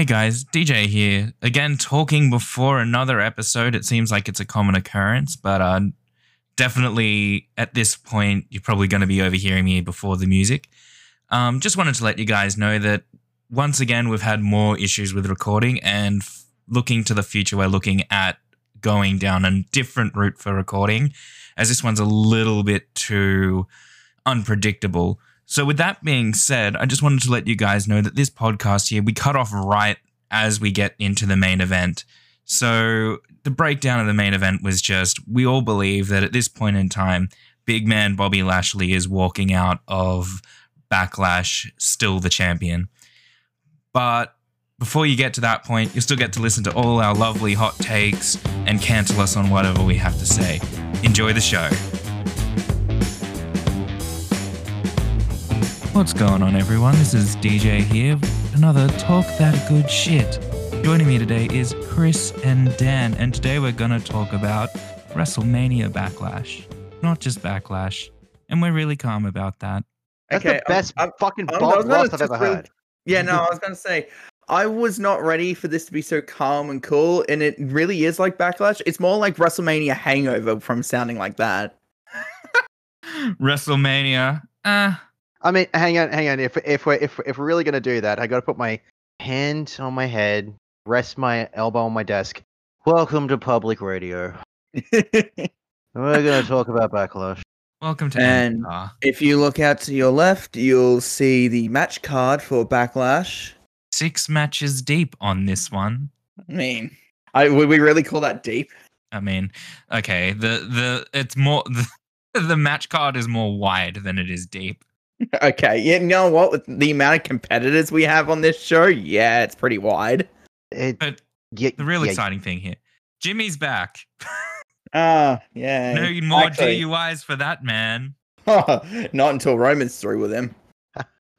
Hey guys, DJ here. Again, talking before another episode. It seems like it's a common occurrence, but uh, definitely at this point, you're probably going to be overhearing me before the music. Um, just wanted to let you guys know that once again, we've had more issues with recording, and f- looking to the future, we're looking at going down a different route for recording, as this one's a little bit too unpredictable. So, with that being said, I just wanted to let you guys know that this podcast here, we cut off right as we get into the main event. So, the breakdown of the main event was just we all believe that at this point in time, big man Bobby Lashley is walking out of Backlash still the champion. But before you get to that point, you'll still get to listen to all our lovely hot takes and cancel us on whatever we have to say. Enjoy the show. What's going on, everyone? This is DJ here. Another Talk That Good Shit. Joining me today is Chris and Dan, and today we're going to talk about WrestleMania Backlash. Not just Backlash. And we're really calm about that. That's Okay, the best I'm- fucking I'm- I Bob was gonna Ross I've ever really- heard. Yeah, no, I was gonna say I was not ready for this to be so calm and cool, and it really is like backlash. It's more like WrestleMania hangover from sounding like that. WrestleMania. Uh, I mean, hang on, hang on. If if we're if, if we're really gonna do that, I gotta put my hand on my head, rest my elbow on my desk. Welcome to public radio. We're gonna talk about backlash. welcome to And- NPR. if you look out to your left, you'll see the match card for Backlash. Six matches deep on this one. I mean, I would we really call that deep? I mean, okay, the the it's more the, the match card is more wide than it is deep. Okay, yeah, you know what? With the amount of competitors we have on this show, yeah, it's pretty wide. It, But yeah, the real yeah, exciting thing here, Jimmy's back. Ah, yeah. no more actually- DUIs for that man. Not until Roman's through with him.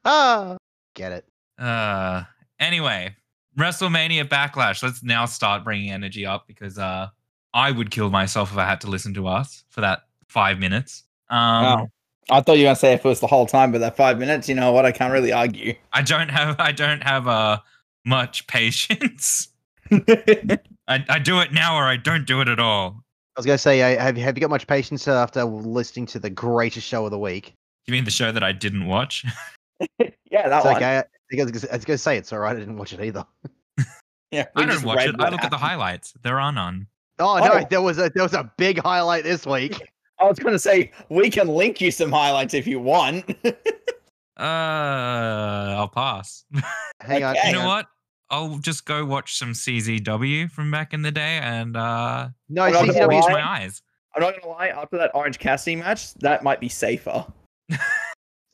Ah, get it. Uh, anyway, WrestleMania Backlash. Let's now start bringing energy up because uh, I would kill myself if I had to listen to us for that five minutes. Um, Wow. I thought you were gonna say if it was the whole time, but that five minutes, you know what? I can't really argue. I don't have I don't have uh much patience. I, I do it now or I don't do it at all. I was gonna say, I, have have you got much patience after listening to the greatest show of the week? You mean the show that I didn't watch? yeah, that It's one. okay. I, I was gonna say it's alright. I didn't watch it either. Yeah, I don't watch it. I what look at the highlights. There are none. Oh no, Oh. there was a there was a big highlight this week. I was gonna say we can link you some highlights if you want. Uh, I'll pass. Hang on, Okay. you know what? I'll just go watch some CZW from back in the day, and uh, No, I'm not gonna CZW use lie. my eyes. I'm not gonna lie. After that Orange Cassidy match, that might be safer.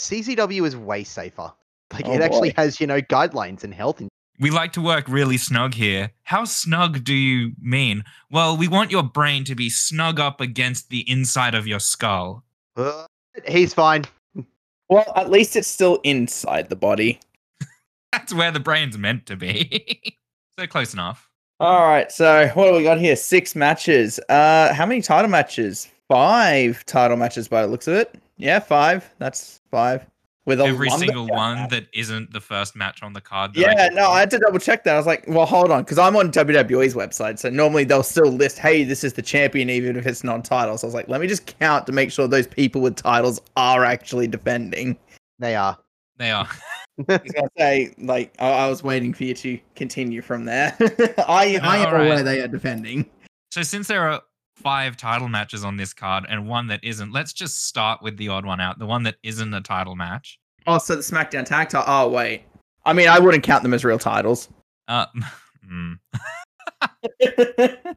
CCW is way safer. Like Oh, it actually boy. has, you know, guidelines and health. And We like to work really snug here. How snug do you mean? Well, we want your brain to be snug up against the inside of your skull. Uh, he's fine. Well, at least it's still inside the body. That's where the brain's meant to be. so close enough. All right, so what do we got here? Six matches. Uh, how many title matches? Five title matches by the looks of it. Yeah, five. That's five. With a Every lumberjack single one match. that isn't the first match on the card. Yeah, didn't no, I had to double check that. I was like, well, hold on, because I'm on WWE's website, so normally they'll still list, hey, this is the champion, even if it's non-title. So I was like, let me just count to make sure those people with titles are actually defending. They are. They are. I was gonna say, like, I, I was waiting for you to continue from there. I, I am All right. aware they are defending. So since there are five title matches on this card and one that isn't, let's just start with the odd one out. The one that isn't a title match. Oh, so the SmackDown tag title. Oh, wait. I mean, I wouldn't count them as real titles. Uh, hmm.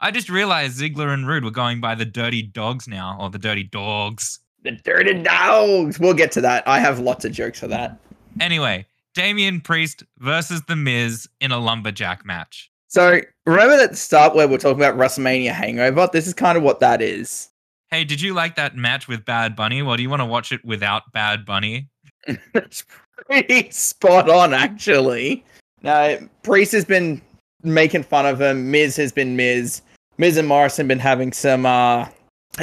I just realized Ziggler and Roode were going by the Dirty Dogs now, or the Dirty Dogs. the Dirty Dogs. We'll get to that. I have lots of jokes for that. Anyway, Damian Priest versus The Miz in a lumberjack match. So remember at the start where we're talking about WrestleMania Hangover? This is kind of what that is. Hey, did you like that match with Bad Bunny? Well, do you want to watch it without Bad Bunny? That's pretty spot on, actually. Now, Priest has been making fun of him. Miz has been Miz. Miz and Morrison been having some uh,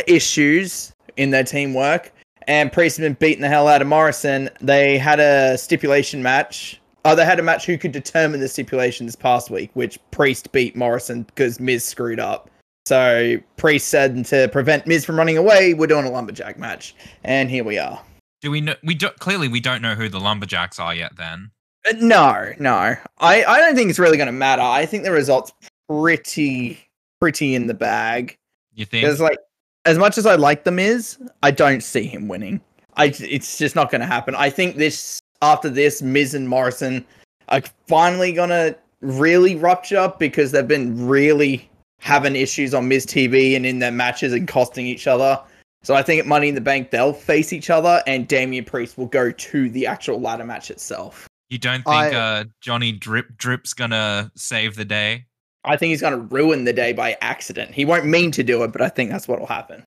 issues in their teamwork, and Priest has been beating the hell out of Morrison. They had a stipulation match Oh, they had a match who could determine the stipulation this past week, which Priest beat Morrison because Miz screwed up. So Priest said to prevent Miz from running away, we're doing a lumberjack match, and here we are. Do we know? We do, clearly we don't know who the lumberjacks are yet. Then Uh, No, no. I, I don't think it's really going to matter. I think the result's pretty pretty in the bag. you think? Because like, as much as I like the Miz, I don't see him winning. I it's just not going to happen. I think this after this, Miz and Morrison are finally gonna really rupture because they've been really having issues on Miz TV and in their matches and costing each other. So I think at Money in the Bank they'll face each other, and Damian Priest will go to the actual ladder match itself. you don't think I- uh, Johnny Drip Drip's gonna save the day? I think he's going to ruin the day by accident. He won't mean to do it, but I think that's what will happen.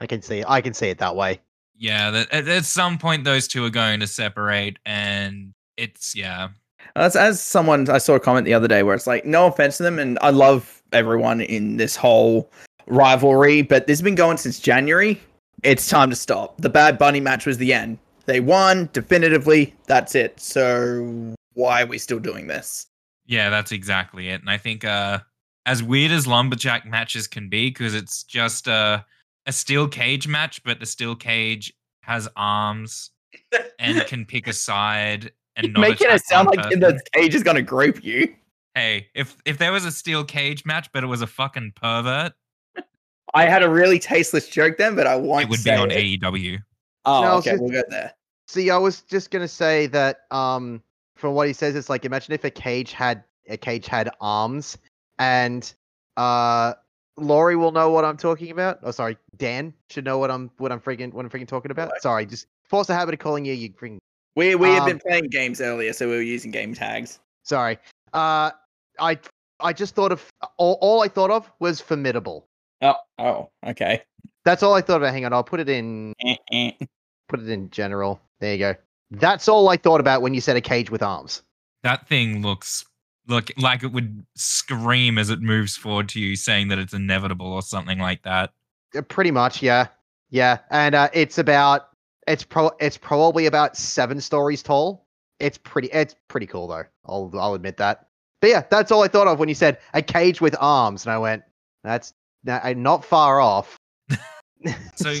I can see. I can see it that way. Yeah, that, at, at some point those two are going to separate, and it's yeah. As, as someone, I saw a comment the other day where it's like, no offense to them, and I love everyone in this whole rivalry, but this has been going since January. It's time to stop. The Bad Bunny match was the end. They won definitively. That's it. So why are we still doing this? Yeah, that's exactly it. And I think uh as weird as lumberjack matches can be, because it's just a a steel cage match, but the steel cage has arms and can pick a side and not Making it sound like person. the cage is going to group you. Hey, if if there was a steel cage match, but it was a fucking pervert, I had a really tasteless joke then, but I won't it would be on it. AEW. Oh, No, okay, just- we'll get there. See, I was just gonna say that um from what he says, it's like imagine if a cage had a cage had arms and uh Laurie will know what I'm talking about. Oh sorry, Dan should know what I'm what I'm freaking what I'm freaking talking about. What? Sorry, just force the habit of calling you you freaking We we had Um, been playing games earlier, so we were using game tags. sorry. Uh I I just thought of all, all I thought of was formidable. Oh, oh, okay. That's all I thought of. Hang on, I'll put it in Eh, eh. put it in general. There you go. That's all I thought about when you said a cage with arms. That thing looks look like it would scream as it moves forward to you, saying that it's inevitable or something like that. Uh, Pretty much, yeah, yeah. And uh, it's about it's pro it's probably about seven stories tall. It's pretty it's pretty cool though. I'll I'll admit that. But yeah, that's all I thought of when you said a cage with arms, and I went, that's not far off. So-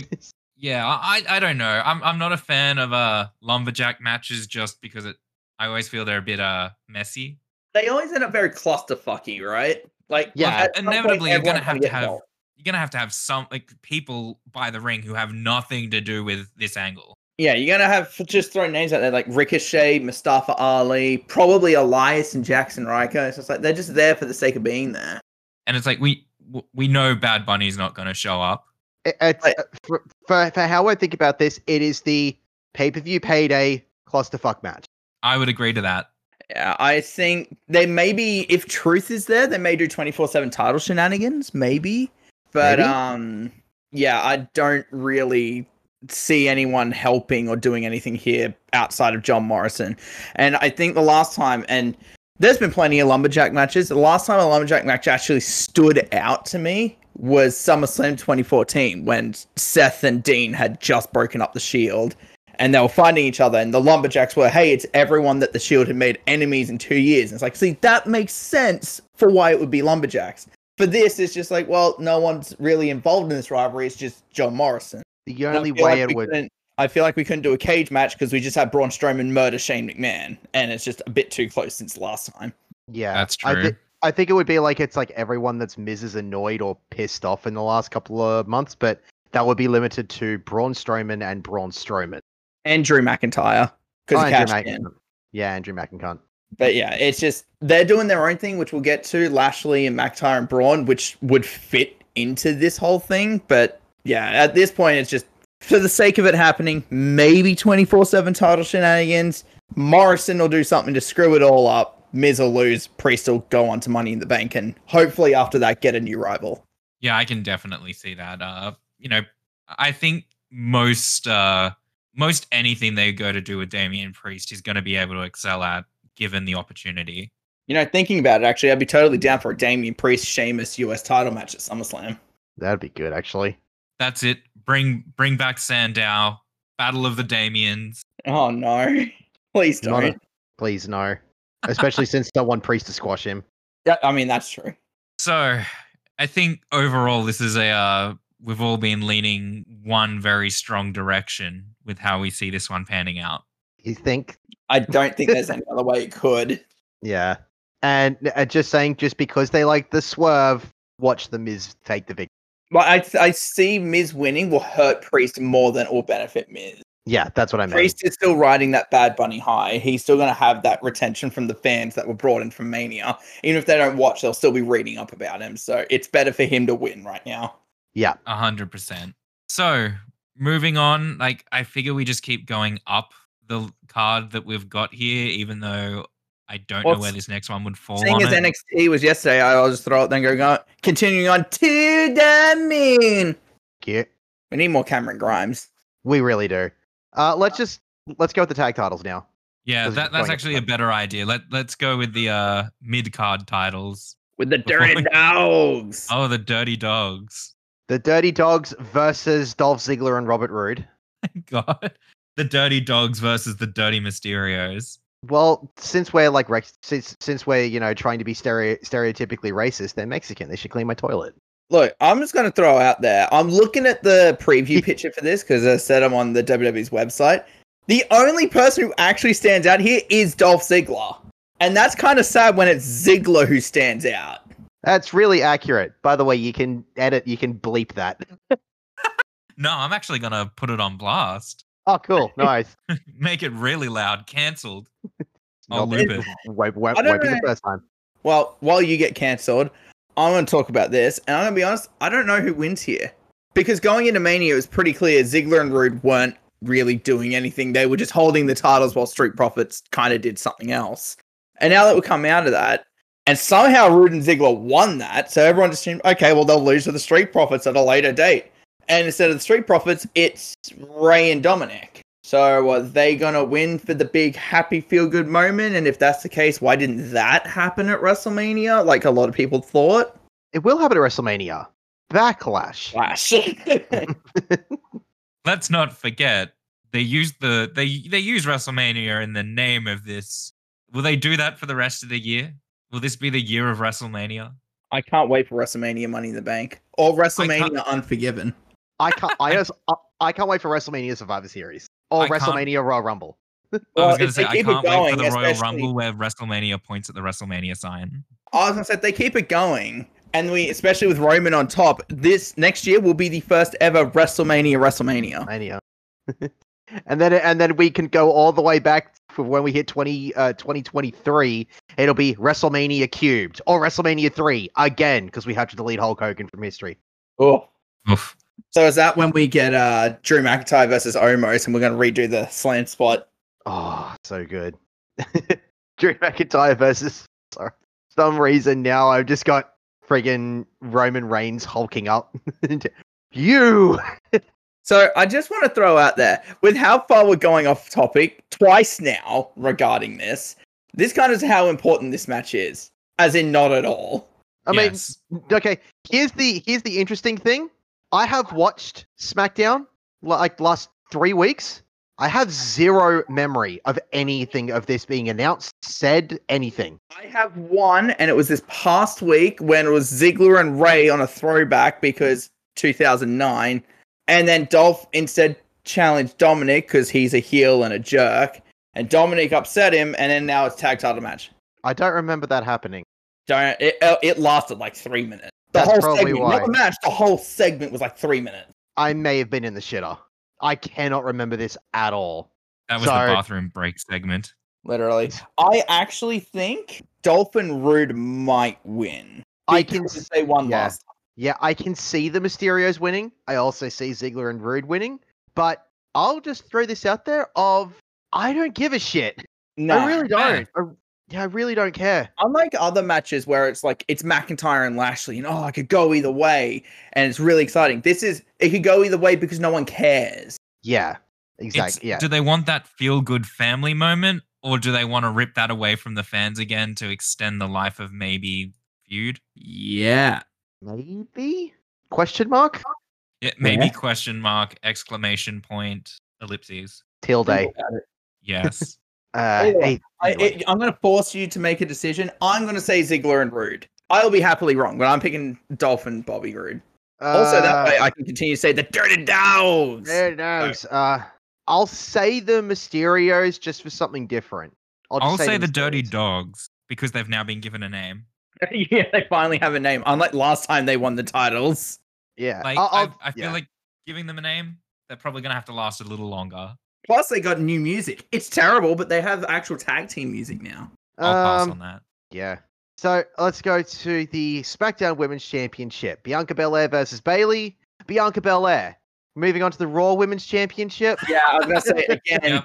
Yeah, I I I don't know. I'm I'm not a fan of uh lumberjack matches just because it I always feel they're a bit uh messy. They always end up very clusterfucky, right? Like Yeah. at some point, Inevitably, you're gonna have to have involved. you're gonna have to have some like people by the ring who have nothing to do with this angle. Yeah, you're gonna have just throw names out there like Ricochet, Mustafa Ali, probably Elias and Jaxson Ryker. It's just like they're just there for the sake of being there. And it's like we we know Bad Bunny's not gonna show up. It- it's, uh, for, for for how I think about this, it is the pay per view payday clusterfuck match. I would agree to that. Yeah, I think they maybe if truth is there, they may do twenty four seven title shenanigans, maybe. But Maybe. um yeah, I don't really see anyone helping or doing anything here outside of John Morrison. And I think the last time and there's been plenty of lumberjack matches. The last time a lumberjack match actually stood out to me was SummerSlam 2014 when Seth and Dean had just broken up the Shield and they were fighting each other and the lumberjacks were hey it's everyone that the shield had made enemies in two years and it's like see that makes sense for why it would be lumberjacks for this it's just like well no one's really involved in this rivalry it's just john morrison The only way like it would i feel like we couldn't do a cage match because we just had braun strowman murder shane mcmahon and it's just a bit too close since last time Yeah, That's I, true. I think it would be like it's like everyone that's Miz is annoyed or pissed off in the last couple of months, but that would be limited to Braun Strowman and Braun Strowman. And drew mcintyre Oh, because Andrew cashed. McIntyre. Yeah, Andrew McIntyre. But yeah, it's just they're doing their own thing, which we'll get to Lashley and McIntyre and Braun, which would fit into this whole thing. But yeah, at this point, it's just for the sake of it happening, maybe 24 7 title shenanigans. Morrison will do something to screw it all up. Miz will lose. Priest will go on to Money in the Bank. And hopefully, after that, get a new rival. Yeah, I can definitely see that. Uh, you know, I think most uh most anything they go to do with Damian Priest is going to be able to excel at given the opportunity. You know, thinking about it, actually, I'd be totally down for a Damian Priest Sheamus US title match at SummerSlam. That'd be good, actually. That's it. Bring bring back Sandow. Battle of the Damians. Oh no. Please don't. a, Please no. Especially since no one priest to squash him. Yeah, I mean that's true. So I think overall this is a uh, we've all been leaning one very strong direction with how we see this one panning out. You think? I don't think there's any other way it could. Yeah. And uh, just saying, just because they like the swerve, watch the Miz take the victory. But I I see Miz winning will hurt Priest more than it will benefit Miz. Yeah, that's what I meant. Priest is still riding that Bad Bunny high. He's still going to have that retention from the fans that were brought in from Mania. Even if they don't watch, they'll still be reading up about him. So it's better for him to win right now. Yeah. A hundred percent. So moving on, like I figure we just keep going up the card that we've got here, even though I don't Well, know where this next one would fall Seeing on as it. NXT was yesterday, I'll just throw it then go on. Continuing on to the moon. Cute. We need more Cameron Grimes. We really do. Uh, let's just let's go with the tag titles now. yeah, that, that's actually a better idea. Let let's go with the uh mid card titles. With the dirty we- dogs. Oh, the Dirty Dogs. The Dirty Dogs versus Dolph Ziggler and Robert Roode. God, the Dirty Dogs versus the Dirty Mysterios. Well, since we're like since since we're you know trying to be stereo- stereotypically racist, they're Mexican. They should clean my toilet. Look, I'm just going to throw out there. I'm looking at the preview picture for this because I said I'm on the WWE's website. The only person who actually stands out here is Dolph Ziggler. And that's kind of sad when it's Ziggler who stands out. That's really accurate. By the way, you can edit, you can bleep that. No, I'm actually gonna put it on blast. Oh, cool, nice. Make it really loud. Cancelled. I'll loop it. Won't, won't, I don't won't be the first time. Well, while you get cancelled, I'm going to talk about this. And I'm going to be honest, I don't know who wins here. Because going into Mania, it was pretty clear Ziggler and Roode weren't really doing anything. They were just holding the titles while Street Profits kind of did something else. And now that we come out of that, and somehow Roode and Ziggler won that, so everyone just assumed, okay, well, they'll lose to the Street Profits at a later date. And instead of the Street Profits, it's Ray and Dominic. So are they gonna win for the big happy feel good moment? And if that's the case, why didn't that happen at WrestleMania? Like a lot of people thought. It will happen at WrestleMania. Backlash. Flash. Let's not forget they used the they they use WrestleMania in the name of this. Will they do that for the rest of the year? Will this be the year of WrestleMania? I can't wait for WrestleMania Money in the Bank or WrestleMania Unforgiven. I can't. I, just, I, I can't wait for WrestleMania Survivor Series or I WrestleMania Royal Rumble. I Well, was going to if say they I keep it can't wait going, for the Royal Rumble where WrestleMania points at the WrestleMania sign. I was gonna say they keep it going, and we especially with Roman on top, this next year will be the first ever WrestleMania WrestleMania. Mania. and then and then we can go all the way back for when we hit 20 uh 2023 it'll be WrestleMania cubed or WrestleMania 3 again because we have to delete Hulk Hogan from history. Oh. Oof. So is that when we get uh Drew McIntyre versus Omos and we're gonna redo the slant spot? Oh, so good. Drew McIntyre versus sorry. For some reason now I've just got friggin' Roman Reigns hulking up. you So I just want to throw out there with how far we're going off topic twice now regarding this. This kind of is how important this match is, as in not at all. I mean yes. okay here's the here's the interesting thing i have watched smackdown like last three weeks i have zero memory of anything of this being announced said anything I have one, and it was this past week when it was Ziggler and Ray on a throwback because 2009, and then Dolph instead challenged Dominic because he's a heel and a jerk, and Dominic upset him, and then now it's tag title match. i don't remember that happening Don't it? uh, It lasted like three minutes. The That's whole segment, why. not the match. The whole segment was like three minutes. i may have been in the shitter i cannot remember this at all That was Sorry. the bathroom break segment. Literally, I actually think Dolphin Roode might win. I can because s- they won yeah. last. Yeah i can see the mysterios winning i also see ziggler and roode winning but i'll just throw this out there of i don't give a shit No, i really don't I, yeah i really don't care unlike other matches where it's like it's McIntyre and Lashley, and oh, I could go either way, and it's really exciting. This is it could go either way because no one cares. yeah It's- exactly yeah Do they want that feel good family moment, or do they want to rip that away from the fans again to extend the life of maybe feud? Yeah. Maybe? Question mark? Yeah, maybe Yeah. question mark exclamation point ellipses. Tilde. Yes. Uh, hey, I, anyway. it, I'm going to force you to make a decision. I'm going to say Ziggler and Roode. I'll be happily wrong, but I'm picking Dolphin Bobby Roode. Also, that Uh, way I can continue to say the Dirty Dogs. Dirty it goes. Uh, I'll say the Mysterios just for something different. just I'll say the Dirty Dogs because they've now been given a name. yeah, they finally have a name. Unlike last time they won the titles. Yeah. Like I'll- I, I'll- I feel yeah. like giving them a name, they're probably gonna have to last a little longer. Plus, they got new music. It's terrible, but they have actual tag team music now. I'll pass Um, on that. Yeah. So let's go to the SmackDown Women's Championship. Bianca Belair versus Bayley. Bianca Belair. Moving on to the Raw Women's Championship. Yeah, I was gonna say again. Yep.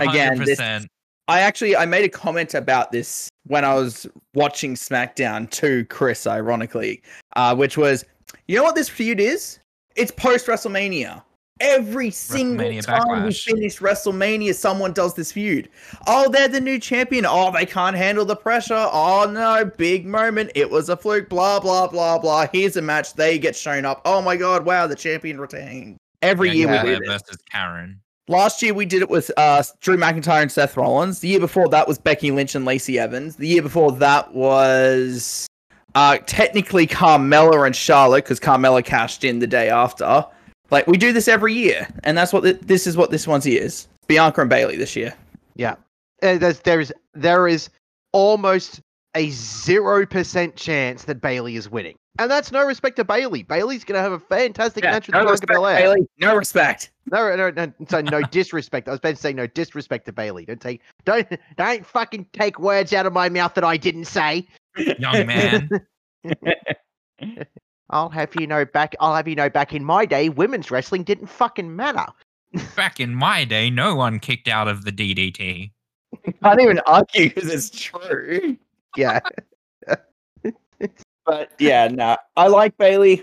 again, this- 100%. I actually I made a comment about this when I was watching SmackDown to Chris, ironically, uh, which was, you know what this feud is? It's post WrestleMania. Every single WrestleMania time we finish WrestleMania, someone does this feud. Oh, they're the new champion. Oh, they can't handle the pressure. Oh no, big moment. It was a fluke. Blah blah blah blah. Here's a match. They get shown up. Oh my god! Wow, the champion retained. Every Yeah, year yeah. we do this. versus Karen. Last year we did it with uh, Drew McIntyre and Seth Rollins. The year before that was Becky Lynch and Lacey Evans. The year before that was uh, technically Carmella and Charlotte because Carmella cashed in the day after. Like we do this every year, and that's what th- this is. What this one's is. Bianca and Bayley this year. Yeah. Uh, there is there is almost a zero percent chance that Bayley is winning. And that's no respect to Bayley. Bayley's gonna have a fantastic match with no Bianca respect, Belair. Bayley. No respect. No, no, no, so no disrespect. I was about to say no disrespect to Bayley. Don't take, don't, don't fucking take words out of my mouth that I didn't say. Young man. I'll have you know back. I'll have you know back in my day, women's wrestling didn't fucking matter. Back in my day, no one kicked out of the DDT. Can't even argue because it's true. Yeah, But yeah, no, I like Bayley.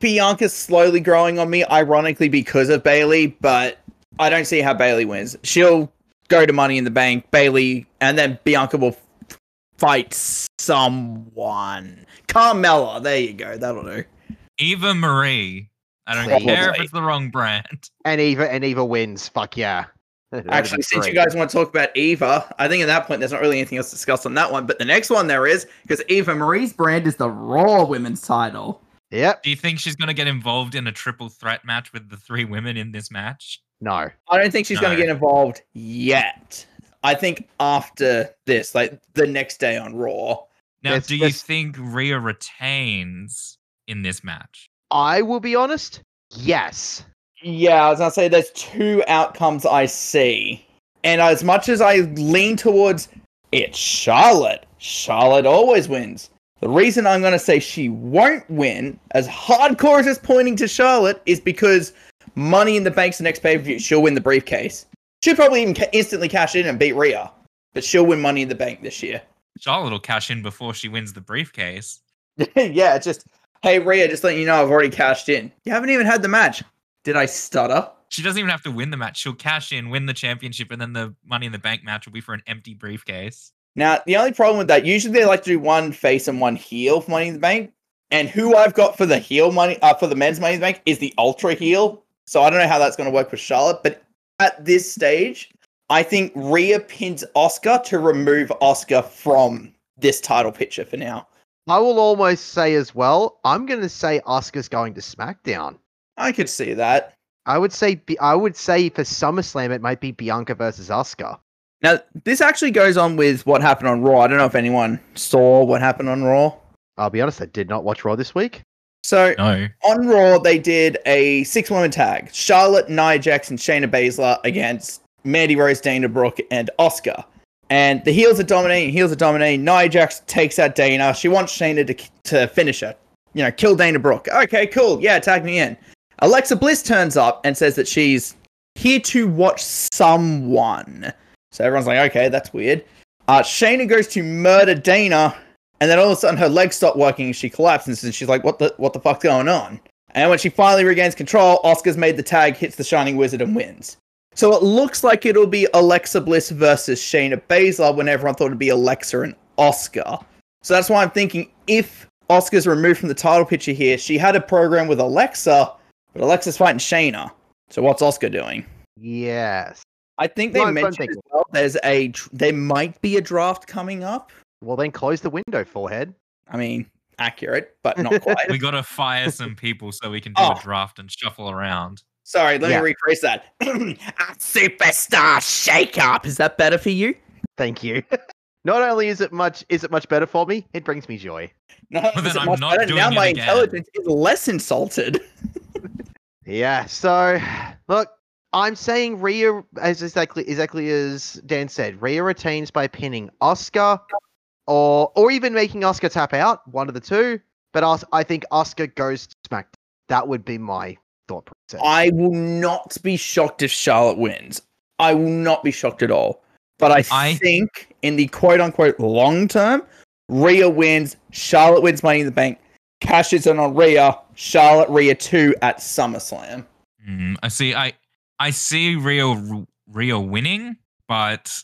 Bianca's slowly growing on me, ironically because of Bayley, but I don't see how Bayley wins. She'll go to Money in the Bank, Bayley, and then Bianca will f- fight someone. Carmella, there you go. That'll do. Eva Marie. I don't Probably. care if it's the wrong brand. and Eva and Eva wins. Fuck yeah. That'd Actually, be since you guys want to talk about Eva, I think at that point there's not really anything else to discuss on that one. But the next one there is because Eva Marie's brand is the Raw Women's title. Yep. Do you think she's going to get involved in a triple threat match with the three women in this match? No. I don't think she's going to get involved yet. I think after this, like the next day on Raw. Now, That's- do you think Rhea retains in this match? I will be honest. Yes. Yeah, I was to say there's two outcomes I see. And as much as I lean towards it's Charlotte, Charlotte always wins. The reason I'm going to say she won't win, as hardcore as it's pointing to Charlotte, is because Money in the Bank's the next pay per view. She'll win the briefcase. She'll probably even ca- instantly cash in and beat Rhea, but she'll win Money in the Bank this year. Charlotte will cash in before she wins the briefcase. yeah, just hey Rhea, just letting you know I've already cashed in. You haven't even had the match. Did I stutter? She doesn't even have to win the match. She'll cash in, win the championship, and then the Money in the Bank match will be for an empty briefcase. Now the only problem with that, usually they like to do one face and one heel for Money in the Bank. And who I've got for the heel money, uh, for the men's Money in the Bank is the Ultra heel. So I don't know how that's going to work with Charlotte, but at this stage, I think Rhea pins Asuka to remove Asuka from this title picture for now. I will almost say as well. I'm going to say Asuka's going to SmackDown. I could see that. I would say. Bi- I would say for SummerSlam it might be Bianca versus Asuka. Now, this actually goes on with what happened on Raw. I don't know if anyone saw what happened on Raw. I'll be honest. I did not watch Raw this week. So No. on Raw, they did a six woman tag Charlotte, Nia Jax, and Shayna Baszler against Mandy Rose, Dana Brooke, and Asuka. And the heels are dominating, heels are dominating. Nia Jax takes out Dana. She wants Shayna to, to finish her, you know, kill Dana Brooke. Okay, cool. Yeah, tag me in. Alexa Bliss turns up and says that she's here to watch someone. So everyone's like, okay, that's weird. Uh, Shayna goes to murder Dana, and then all of a sudden her legs stop working and she collapses and she's like, what the what the fuck's going on? And when she finally regains control, Asuka's made the tag, hits the Shining Wizard, and wins. So it looks like it'll be Alexa Bliss versus Shayna Baszler when everyone thought it'd be Alexa and Asuka. So that's why I'm thinking if Asuka's removed from the title picture here, she had a program with Alexa, but Alexa's fighting Shayna. So what's Asuka doing? Yes. I think they No, mentioned as well. There's a there might be a draft coming up. Well, then close the window, forehead. I mean, accurate, but not quite. We got to fire some people so we can do Oh. a draft and shuffle around. Sorry, let Yeah. me rephrase that. a superstar shake-up. Is that better for you? Thank you. Not only is it much is it much better for me, it brings me joy. No, then it I'm not better? doing now it my again. intelligence is less insulted. Yeah. So, look, I'm saying Rhea, as exactly exactly as Dan said, Rhea retains by pinning Asuka, or or even making Asuka tap out, one of the two. But Os- I think Asuka goes to SmackDown. That would be my thought process. I will not be shocked if Charlotte wins. I will not be shocked at all. But I, I- think in the quote unquote long term, Rhea wins, Charlotte wins Money in the Bank, cashes in on Rhea, Charlotte Rhea 2 at SummerSlam. Mm, I see. I I see Rio Rio winning, but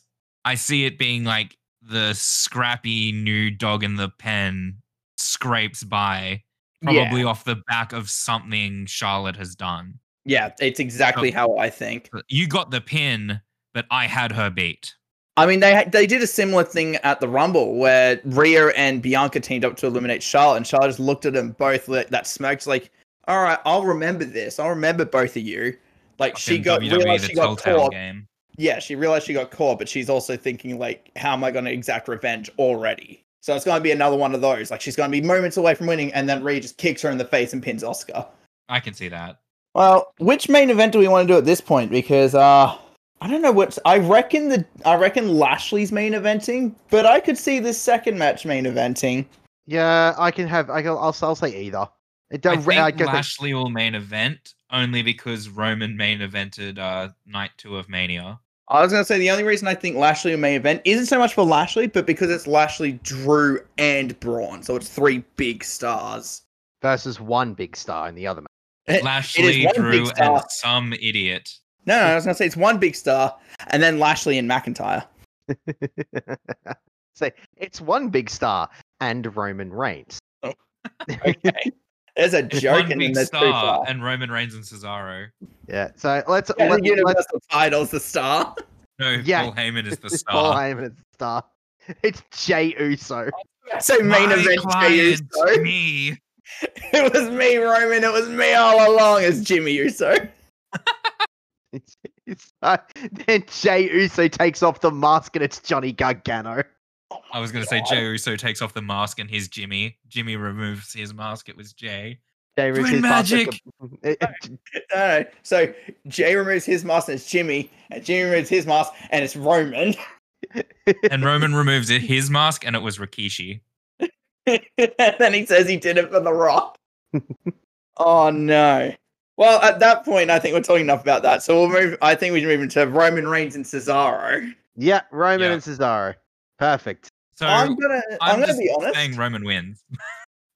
I see it being like the scrappy new dog in the pen scrapes by, probably off the back of something Charlotte has done. Yeah, it's exactly how I think. You got the pin, but I had her beat. I mean, they they did a similar thing at the Rumble where Rhea and Bianca teamed up to eliminate Charlotte, and Charlotte just looked at them both like that smoked like, all right, I'll remember this. I'll remember both of you. Like she got WWE, realized she got caught. game. Yeah, she realized she got caught, but she's also thinking like, how am I going to exact revenge already? So it's going to be another one of those. Like she's going to be moments away from winning, and then Rhea just kicks her in the face and pins Asuka. I can see that. Well, which main event do we want to do at this point? Because uh I don't know what I reckon the I reckon Lashley's main eventing, but I could see this second match main eventing. yeah, I can have. I can, I'll I'll say either. It I don't. think I, Lashley will main event only because Roman main evented uh, night two of Mania. I was gonna say the only reason I think Lashley will main event isn't so much for Lashley, but because it's Lashley, Drew, and Braun, so it's three big stars. versus one big star in the other match. Lashley, Drew, and some idiot. No, no, I was gonna say it's one big star, and then Lashley and McIntyre. Say it's one big star and Roman Reigns. Oh, okay, there's a joke one in big this too star far. and Roman Reigns and Cesaro. Yeah. So let's Yeah, let, the let's universal title's the star. No, Yeah. Paul Heyman is the star. Paul. Heyman is the star. It's Jey Uso. So main My event Jey Uso. me. It was me, Roman. It was me all along as Jimmy Uso. It's, uh, then Jey Uso takes off the mask and it's Johnny Gargano. I was going to say Jey Uso takes off the mask and he's Jimmy. Jimmy removes his mask. It was Jay. Jay Twin Uso's mask- magic. It- it- No, no. So Jay removes his mask and it's Jimmy, and Jimmy removes his mask and it's Roman. And Roman removes his mask and it was Rikishi. and then he says he did it for The Rock. oh no. Well, at that point, I think we're talking enough about that. So we'll move. I think we can move into Roman Reigns and Cesaro. yeah, Roman Yeah. and Cesaro. Perfect. So I'm I'm, gonna. I'm, gonna just be honest. saying Roman wins.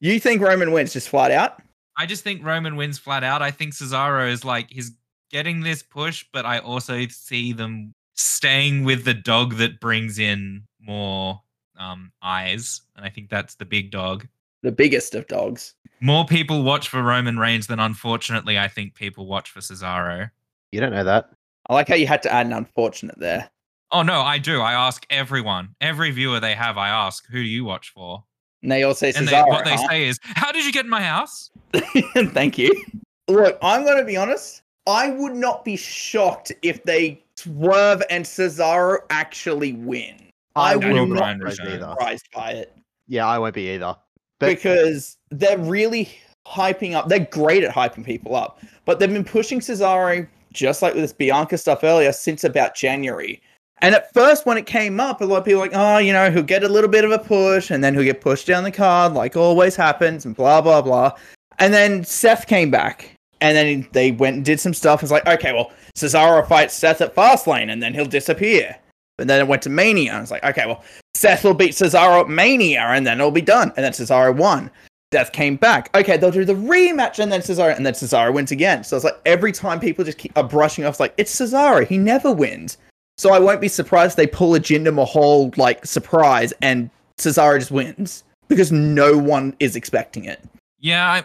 You think Roman wins just flat out? I just think Roman wins flat out. I think Cesaro is like he's getting this push, but I also see them staying with the dog that brings in more um, eyes, and I think that's the big dog. The biggest of dogs. More people watch for Roman Reigns than unfortunately I think people watch for Cesaro. You don't know that. I like how you had to add an unfortunate there. Oh no, I do. I ask everyone, every viewer they have. I ask, who do you watch for? And they all say And they, Cesaro. what they huh? say is, "How did you get in my house?" Thank you. Look, I'm going to be honest. I would not be shocked if they swerve and Cesaro actually win. I Daniel will not be surprised by it Yeah, I won't be either. Because they're really hyping up. They're great at hyping people up, but they've been pushing Cesaro just like with this Bianca stuff earlier since about January. And at first, when it came up, a lot of people were like, oh, you know, he'll get a little bit of a push and then he'll get pushed down the card, like always happens, and blah, blah, blah. And then Seth came back and then they went and did some stuff. It's like, okay, well, Cesaro fights Seth at Fastlane and then he'll disappear. And then it went to Mania. And it's like, okay, well, Seth will beat Cesaro at Mania and then it'll be done. And then Cesaro won. Death came back. Okay, they'll do the rematch and then Cesaro and then Cesaro wins again. So it's like every time people just keep are brushing off, like it's Cesaro. He never wins. So I won't be surprised they pull a Jinder Mahal like surprise and Cesaro just wins because no one is expecting it. Yeah, I,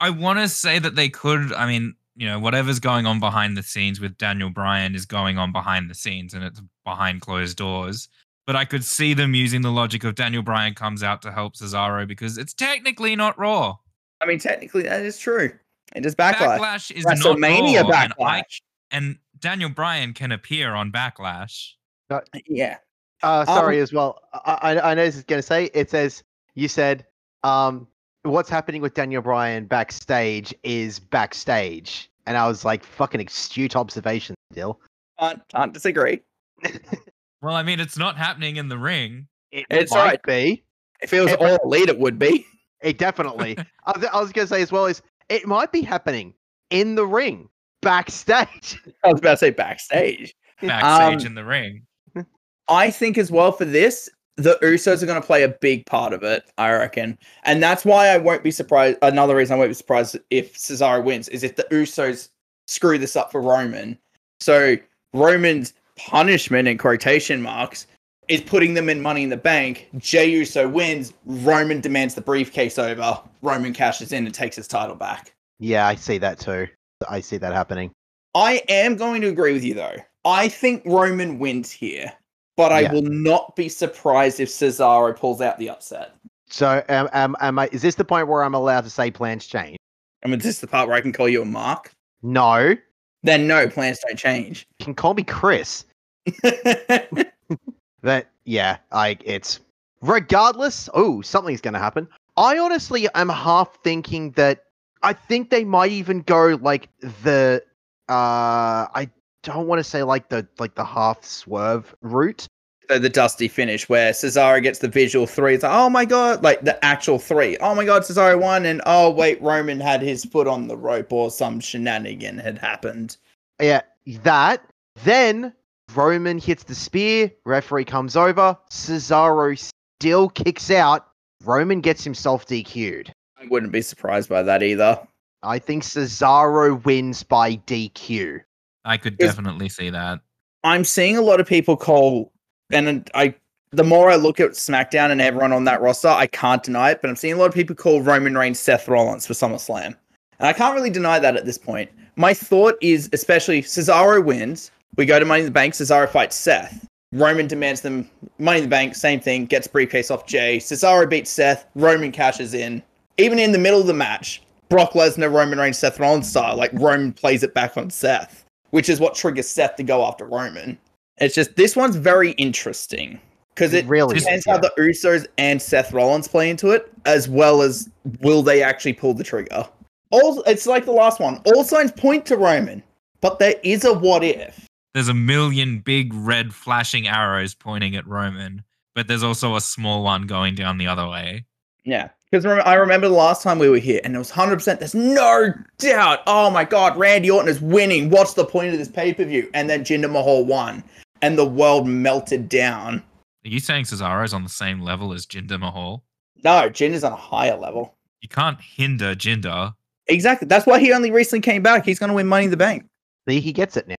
I want to say that they could. I mean, you know, whatever's going on behind the scenes with Daniel Bryan is going on behind the scenes and it's behind closed doors. But I could see them using the logic of Daniel Bryan comes out to help Cesaro because it's technically not Raw. I mean, technically, that is true. It is backlash. Backlash is WrestleMania not Raw, and, I- and Daniel Bryan can appear on Backlash. Yeah. Uh, sorry Um, as well. I, I, I know this is going to say it says you said um, what's happening with Daniel Bryan backstage is backstage, and I was like, fucking astute observation, Dill. Can't, can't disagree. Well, I mean, it's not happening in the ring. It It's might right. be. If it was all elite. It would be. It definitely. I was, I was going to say as well is it might be happening in the ring backstage. I was about to say backstage. Backstage Um, in the ring. I think as well for this, the Usos are going to play a big part of it. I reckon, and that's why I won't be surprised. Another reason I won't be surprised if Cesaro wins is if the Usos screw this up for Roman. So Roman's punishment in quotation marks is putting them in Money in the Bank. Jey Uso wins. Roman demands the briefcase over. Roman cashes in and takes his title back. Yeah, I see that too. I see that happening. I am going to agree with you though. I think Roman wins here, but I Yeah. will not be surprised if Cesaro pulls out the upset. So, um, um, am I, is this the point where I'm allowed to say plans change? I mean, is this the part where I can call you a mark. No, Then no, plans don't change. you can call me Chris. That yeah, like it's regardless. Oh, something's gonna happen. I honestly am half thinking that I think they might even go like the uh I don't want to say like the like the half swerve route. so the dusty finish where Cesaro gets the visual three. It's like, oh my god, like the actual three. Oh my god, Cesaro won, and oh wait, Roman had his foot on the rope or some shenanigan had happened. Yeah, that. Then Roman hits the spear, referee comes over, Cesaro still kicks out, Roman gets himself DQ'd. I wouldn't be surprised by that either. I think Cesaro wins by DQ. I could Is- definitely see that. I'm seeing a lot of people call, and I the more I look at SmackDown and everyone on that roster, I can't deny it, but I'm seeing a lot of people call Roman Reigns Seth Rollins for SummerSlam. And I can't really deny that at this point. My thought is, especially Cesaro wins, we go to Money in the Bank, Cesaro fights Seth. Roman demands them Money in the Bank, same thing, gets briefcase off Jey. Cesaro beats Seth, Roman cashes in. Even in the middle of the match, Brock Lesnar, Roman Reigns, Seth Rollins style, like Roman plays it back on Seth, which is what triggers Seth to go after Roman. It's just this one's very interesting because it really is, depends how the Usos and Seth Rollins play into it, as well as will they actually pull the trigger. All it's like the last one. All signs point to Roman, but there is a what if. There's a million big red flashing arrows pointing at Roman, but there's also a small one going down the other way. Yeah, because I remember the last time we were here, and it was hundred percent. There's no doubt. Oh my God, Randy Orton is winning. What's the point of this pay per view? And then Jinder Mahal won, and the world melted down. Are you saying Cesaro's on the same level as Jinder Mahal? No, Jinder's on a higher level. You can't hinder Jinder. Exactly. That's why he only recently came back. He's going to win Money in the Bank. See, he gets it now.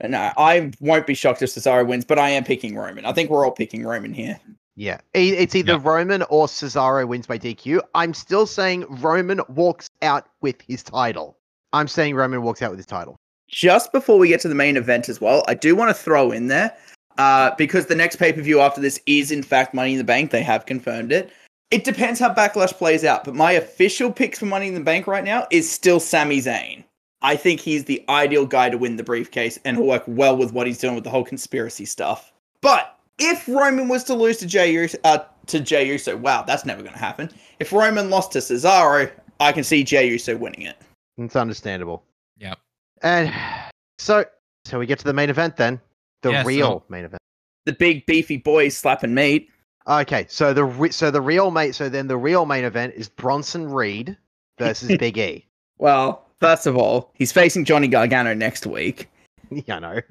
And uh, I won't be shocked if Cesaro wins, but I am picking Roman. I think we're all picking Roman here. Yeah, it's either Yeah. Roman or Cesaro wins by DQ. I'm still saying Roman walks out with his title. I'm saying Roman walks out with his title. Just before we get to the main event as well, I do want to throw in there uh, because the next pay per view after this is in fact Money in the Bank. They have confirmed it. It depends how Backlash plays out, but my official picks for Money in the Bank right now is still Sami Zayn. I think he's the ideal guy to win the briefcase and he'll work well with what he's doing with the whole conspiracy stuff. But if Roman was to lose to Jey Uso, uh, to Jey Uso, wow, that's never going to happen. If Roman lost to Cesaro, I can see Jey Uso winning it. It's understandable. Yeah. And so, so we get to the main event then, the Yeah, so- real main event. The big beefy boys slapping meat. Okay, so the re- so the real mate, so then the real main event is Bronson Reed versus Big E. Well, first of all, he's facing Johnny Gargano next week. yeah, I know.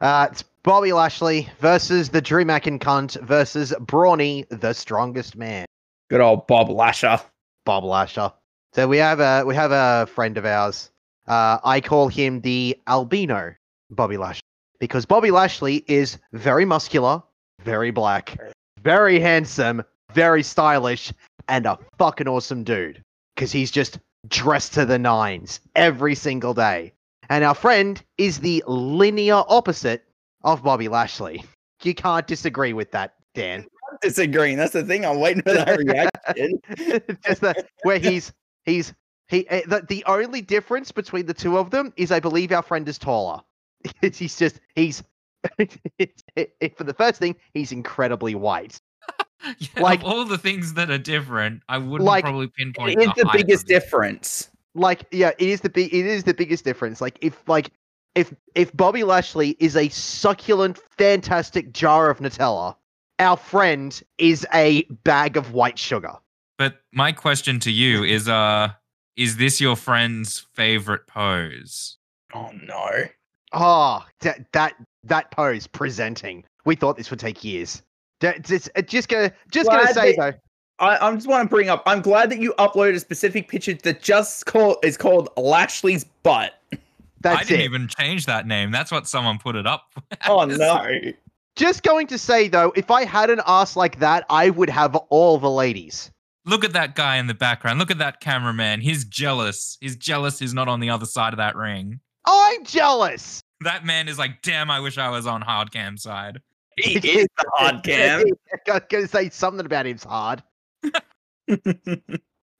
Uh, it's Bobby Lashley versus the Drew McIncunt versus Brawny, the strongest man. Good old Bob Lasher. Bob Lasher. So we have a we have a friend of ours. Uh, I call him the albino Bobby Lashley because Bobby Lashley is very muscular, very black, very handsome, very stylish, and a fucking awesome dude. Because he's just dressed to the nines every single day. And our friend is the linear opposite of Bobby Lashley. You can't disagree with that, Dan. I'm disagreeing. That's the thing. I'm waiting for that reaction. Just that where he's he's he eh, the, the only difference between the two of them is I believe our friend is taller. he's just he's for the first thing he's incredibly white. Yeah, Like- of all the things that are different, I wouldn't Like, probably pinpoint It is the height biggest difference. Like yeah, it is the big it is the biggest difference. Like if like if if Bobby Lashley is a succulent, fantastic jar of Nutella, our friend is a bag of white sugar. But my question to you is uh is this your friend's favorite pose? Oh no. Oh, that that that pose presenting. We thought this would take years. Da- Just, uh, just gonna just gonna say that- though. I, I just want to bring up. I'm glad that you uploaded a specific picture that just called is called Lashley's butt. That's I didn't it. even change that name. That's what someone put it up. Oh no. Just going to say though, if I had an ass like that, I would have all the ladies. Look at that guy in the background. Look at that cameraman. He's jealous. He's jealous he's not on the other side of that ring. I'm jealous. That man is like, damn, I wish I was on hard cam side. He is the hard cam. I gonna say something about him's hard.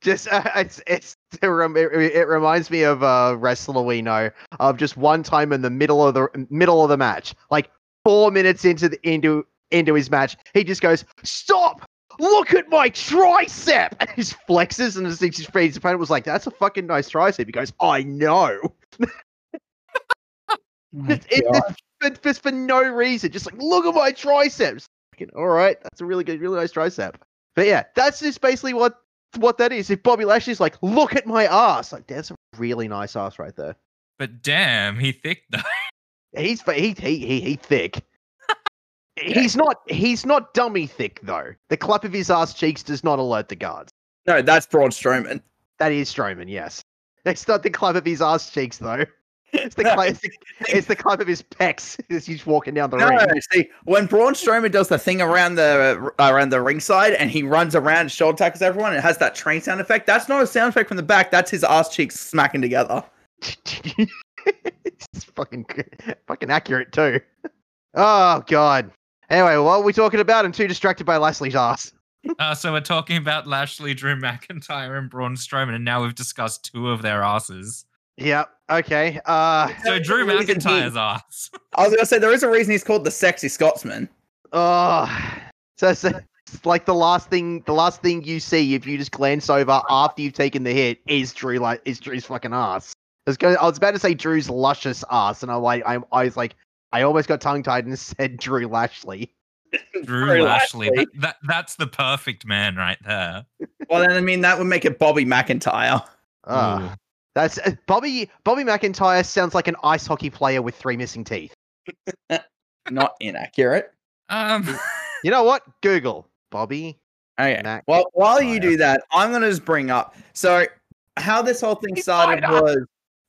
Just uh, it's it's it, rem- it, it reminds me of a wrestler we know of just one time in the middle of the middle of the match, like four minutes into the into into his match, he just goes, "Stop! Look at my tricep!" And he just flexes, and his his opponent was like, "That's a fucking nice tricep." He goes, "I know." It's, it, God. it's for, just for no reason. Just like, look at my triceps. All right, that's a really good, really nice tricep. But yeah, that's just basically what what that is. If Bobby Lashley's like, look at my ass, like that's a really nice ass right there. But damn, he thick though. He's he he he, he thick. He's not he's not dummy thick though. The clap of his ass cheeks does not alert the guards. No, that's Braun Strowman. That is Strowman, yes. It's not the clap of his ass cheeks though. It's the clap, it's, the, it's the clap of his pecs as he's walking down the No, ring. see, when Braun Strowman does the thing around the uh, around the ringside and he runs around, shoulder tackles everyone, and it has that train sound effect. That's not a sound effect from the back. That's his ass cheeks smacking together. it's fucking fucking accurate too. Oh god. Anyway, what are we talking about? I'm too distracted by Lashley's ass. Uh, so we're talking about Lashley, Drew McIntyre, and Braun Strowman, and now we've discussed two of their asses. Yep. Okay. Uh So Drew There's he- McIntyre's ass. I was gonna say there is a reason he's called the sexy Scotsman. oh so, so it's like the last thing the last thing you see if you just glance over after you've taken the hit is Drew like is Drew's fucking ass. I was, going, I was about to say Drew's luscious ass, and I like I, I was like I almost got tongue tied and said Drew Lashley. Drew Drew Lashley. Lashley. That, that, that's the perfect man right there. Well, then I mean that would make it Bobby McIntyre. Ah. That's uh, Bobby. Bobby McIntyre sounds like an ice hockey player with three missing teeth. Not inaccurate. Um, You know what? Google Bobby. Okay. Mac- well, while you do that, I'm gonna just bring up. So, how this whole thing started was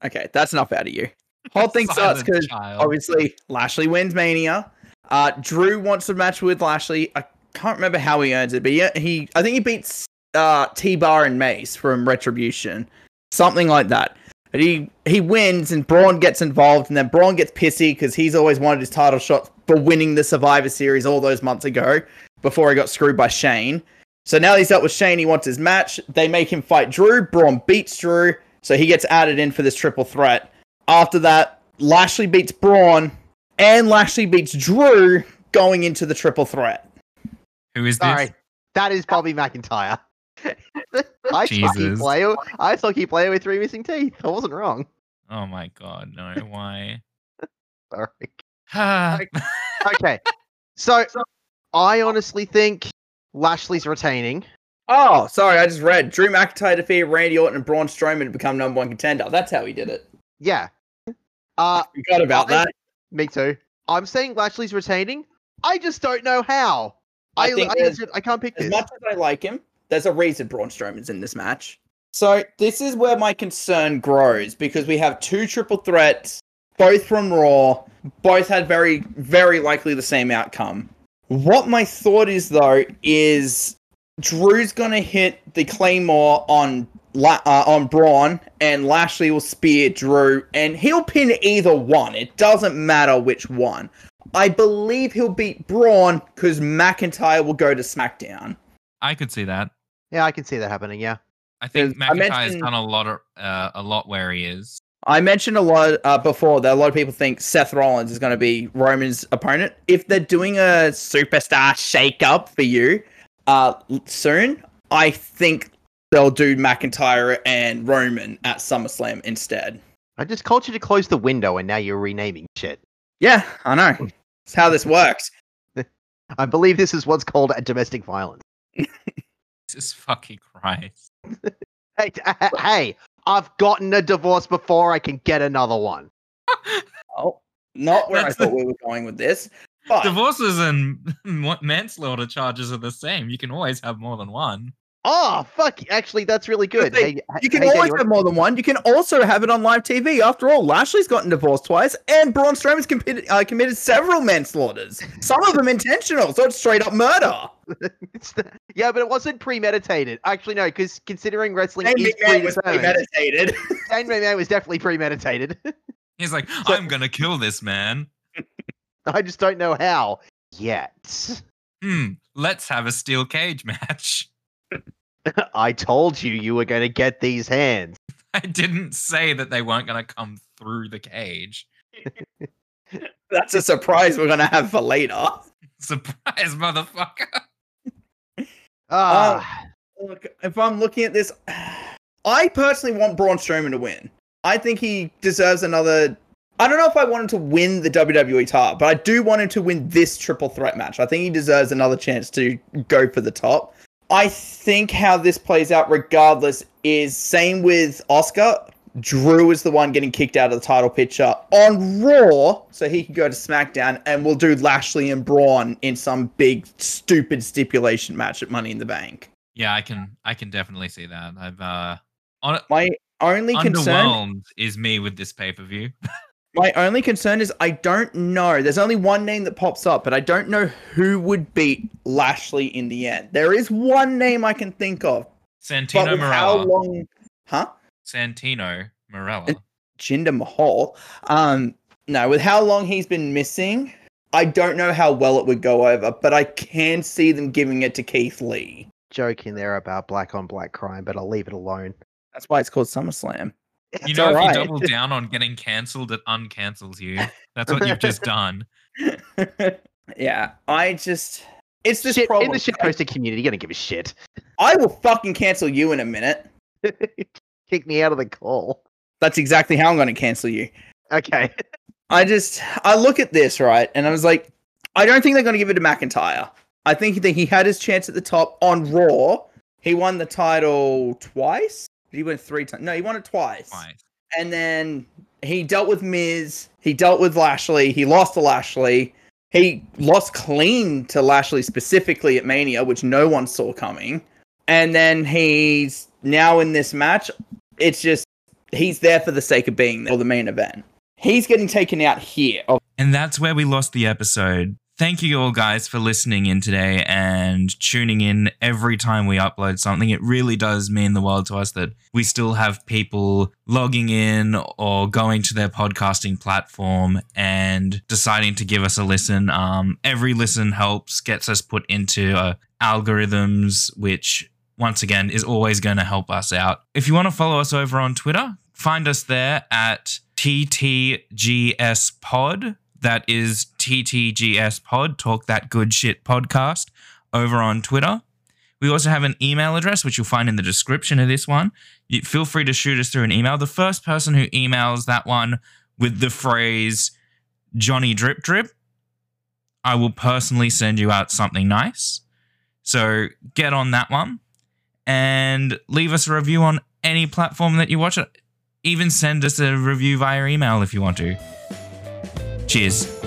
okay. That's enough out of you. Whole thing starts because obviously Lashley wins Mania. Uh, Drew wants a match with Lashley. I can't remember how he earns it, but yeah, he I think he beats uh, T Bar and Mace from Retribution, something like that. But he he wins and Braun gets involved, and then Braun gets pissy because he's always wanted his title shot for winning the Survivor Series all those months ago before he got screwed by Shane. So now he's up with Shane. He wants his match. They make him fight Drew. Braun beats Drew, so he gets added in for this triple threat. After that, Lashley beats Braun, and Lashley beats Drew going into the triple threat. Who is this? That is Bobby McIntyre. Ice hockey Jesus. player. Ice hockey player with three missing teeth. I wasn't wrong. Oh my god, no, why? Sorry. Ah, Okay, so I honestly think Lashley's retaining. Oh, sorry, I just read Drew McIntyre defeated Randy Orton and Braun Strowman to become number one contender. That's how he did it. Yeah. Uh, Forgot about I- that. me too. I'm saying Lashley's retaining. I just don't know how. I I, think I, there's- I can't pick As this. much as I like him, there's a reason Braun Strowman's in this match. So this is where my concern grows because we have two triple threats, both from Raw, both had very, very likely the same outcome. What my thought is though is Drew's gonna hit the claymore on uh, on Braun, and Lashley will spear Drew, and he'll pin either one. It doesn't matter which one. I believe he'll beat Braun because McIntyre will go to SmackDown. I could see that. Yeah, I can see that happening. Yeah. I think I McIntyre's mentioned- done a lot of uh, a lot where he is. I mentioned a lot uh, before that a lot of people think Seth Rollins is going to be Roman's opponent. If they're doing a superstar shake-up for you uh, soon, I think they'll do McIntyre and Roman at SummerSlam instead. I just called you to close the window, and now you're renaming shit. Yeah, I know. It's how this works. I believe this is what's called a domestic violence. Jesus fucking Christ. Hey, t- h- hey, I've gotten a divorce before. I can get another one. Oh, not where That's I thought the- we were going with this. But Divorces and manslaughter charges are the same. You can always have more than one. Oh fuck! Actually, that's really good. they- Hey, you can hey, always Danny, have more than one. You can also have it on live TV. After all, Lashley's gotten divorced twice, and Braun Strowman's committed, uh, committed several manslaughters. Some of them intentional, so it's straight up murder. it's the- yeah, but it wasn't premeditated. Actually, no, because considering wrestling Shane is McMahon was predetermined, premeditated. Shane McMahon was definitely premeditated. He's like, So- I'm gonna kill this man. I just don't know how yet. Hmm. Let's have a steel cage match. I told you you were going to get these hands. I didn't say that they weren't gonna come through the cage. That's a surprise we're gonna have for later. Surprise, motherfucker. Ah, Look, if I'm looking at this, I personally want Braun Strowman to win. I think he deserves another. I don't know if I want him to win the WWE title, but I do want him to win this triple threat match. I think he deserves another chance to go for the top. I think how this plays out, regardless, is same with Oscar. Drew is the one getting kicked out of the title picture on Raw, so he can go to SmackDown, and we'll do Lashley and Braun in some big stupid stipulation match at Money in the Bank. Yeah, I can I can definitely see that. I've uh on My only concern, is me with this pay-per-view. my only concern is I don't know. There's only one name that pops up, but I don't know who would beat Lashley in the end. There is one name I can think of, but Santino with how long? Huh? Santino Marella. Jinder Mahal. Um, no, with how long he's been missing, I don't know how well it would go over, but I can see them giving it to Keith Lee. joking there about black on black crime, but I'll leave it alone. That's why it's called SummerSlam. You It's know, if alright. you double down on getting cancelled, it uncancels you. That's what you've just done. yeah, I just it's this Shit, problem. in the shitposting community, you don't give a shit. I will fucking cancel you in a minute. Kick me out of the call. That's exactly how I'm going to cancel you. Okay. I just I look at this right, and I was like, I don't think they're going to give it to McIntyre. I think that he had his chance at the top on Raw. He won the title twice. He won three times. No, he won it twice. Twice. And then he dealt with Miz. He dealt with Lashley. He lost to Lashley. He lost clean to Lashley specifically at Mania, which no one saw coming. And then he's now in this match. It's just he's there for the sake of being there for the main event. He's getting taken out here. And that's where we lost the episode. Thank you all guys for listening in today and tuning in every time we upload something. It really does mean the world to us that we still have people logging in or going to their podcasting platform and deciding to give us a listen. Um, every listen helps, gets us put into uh, algorithms, which once again is always going to help us out. If you want to follow us over on Twitter, find us there at TTGS Pod. That is TTGS Pod, Talk That Good Shit Podcast, over on Twitter. We also have an email address, which you'll find in the description of this one. You, feel free to shoot us through an email. The first person who emails that one with the phrase Johnny Drip Drip, I will personally send you out something nice. So get on that one and leave us a review on any platform that you watch it. Even send us a review via email if you want to. Cheers.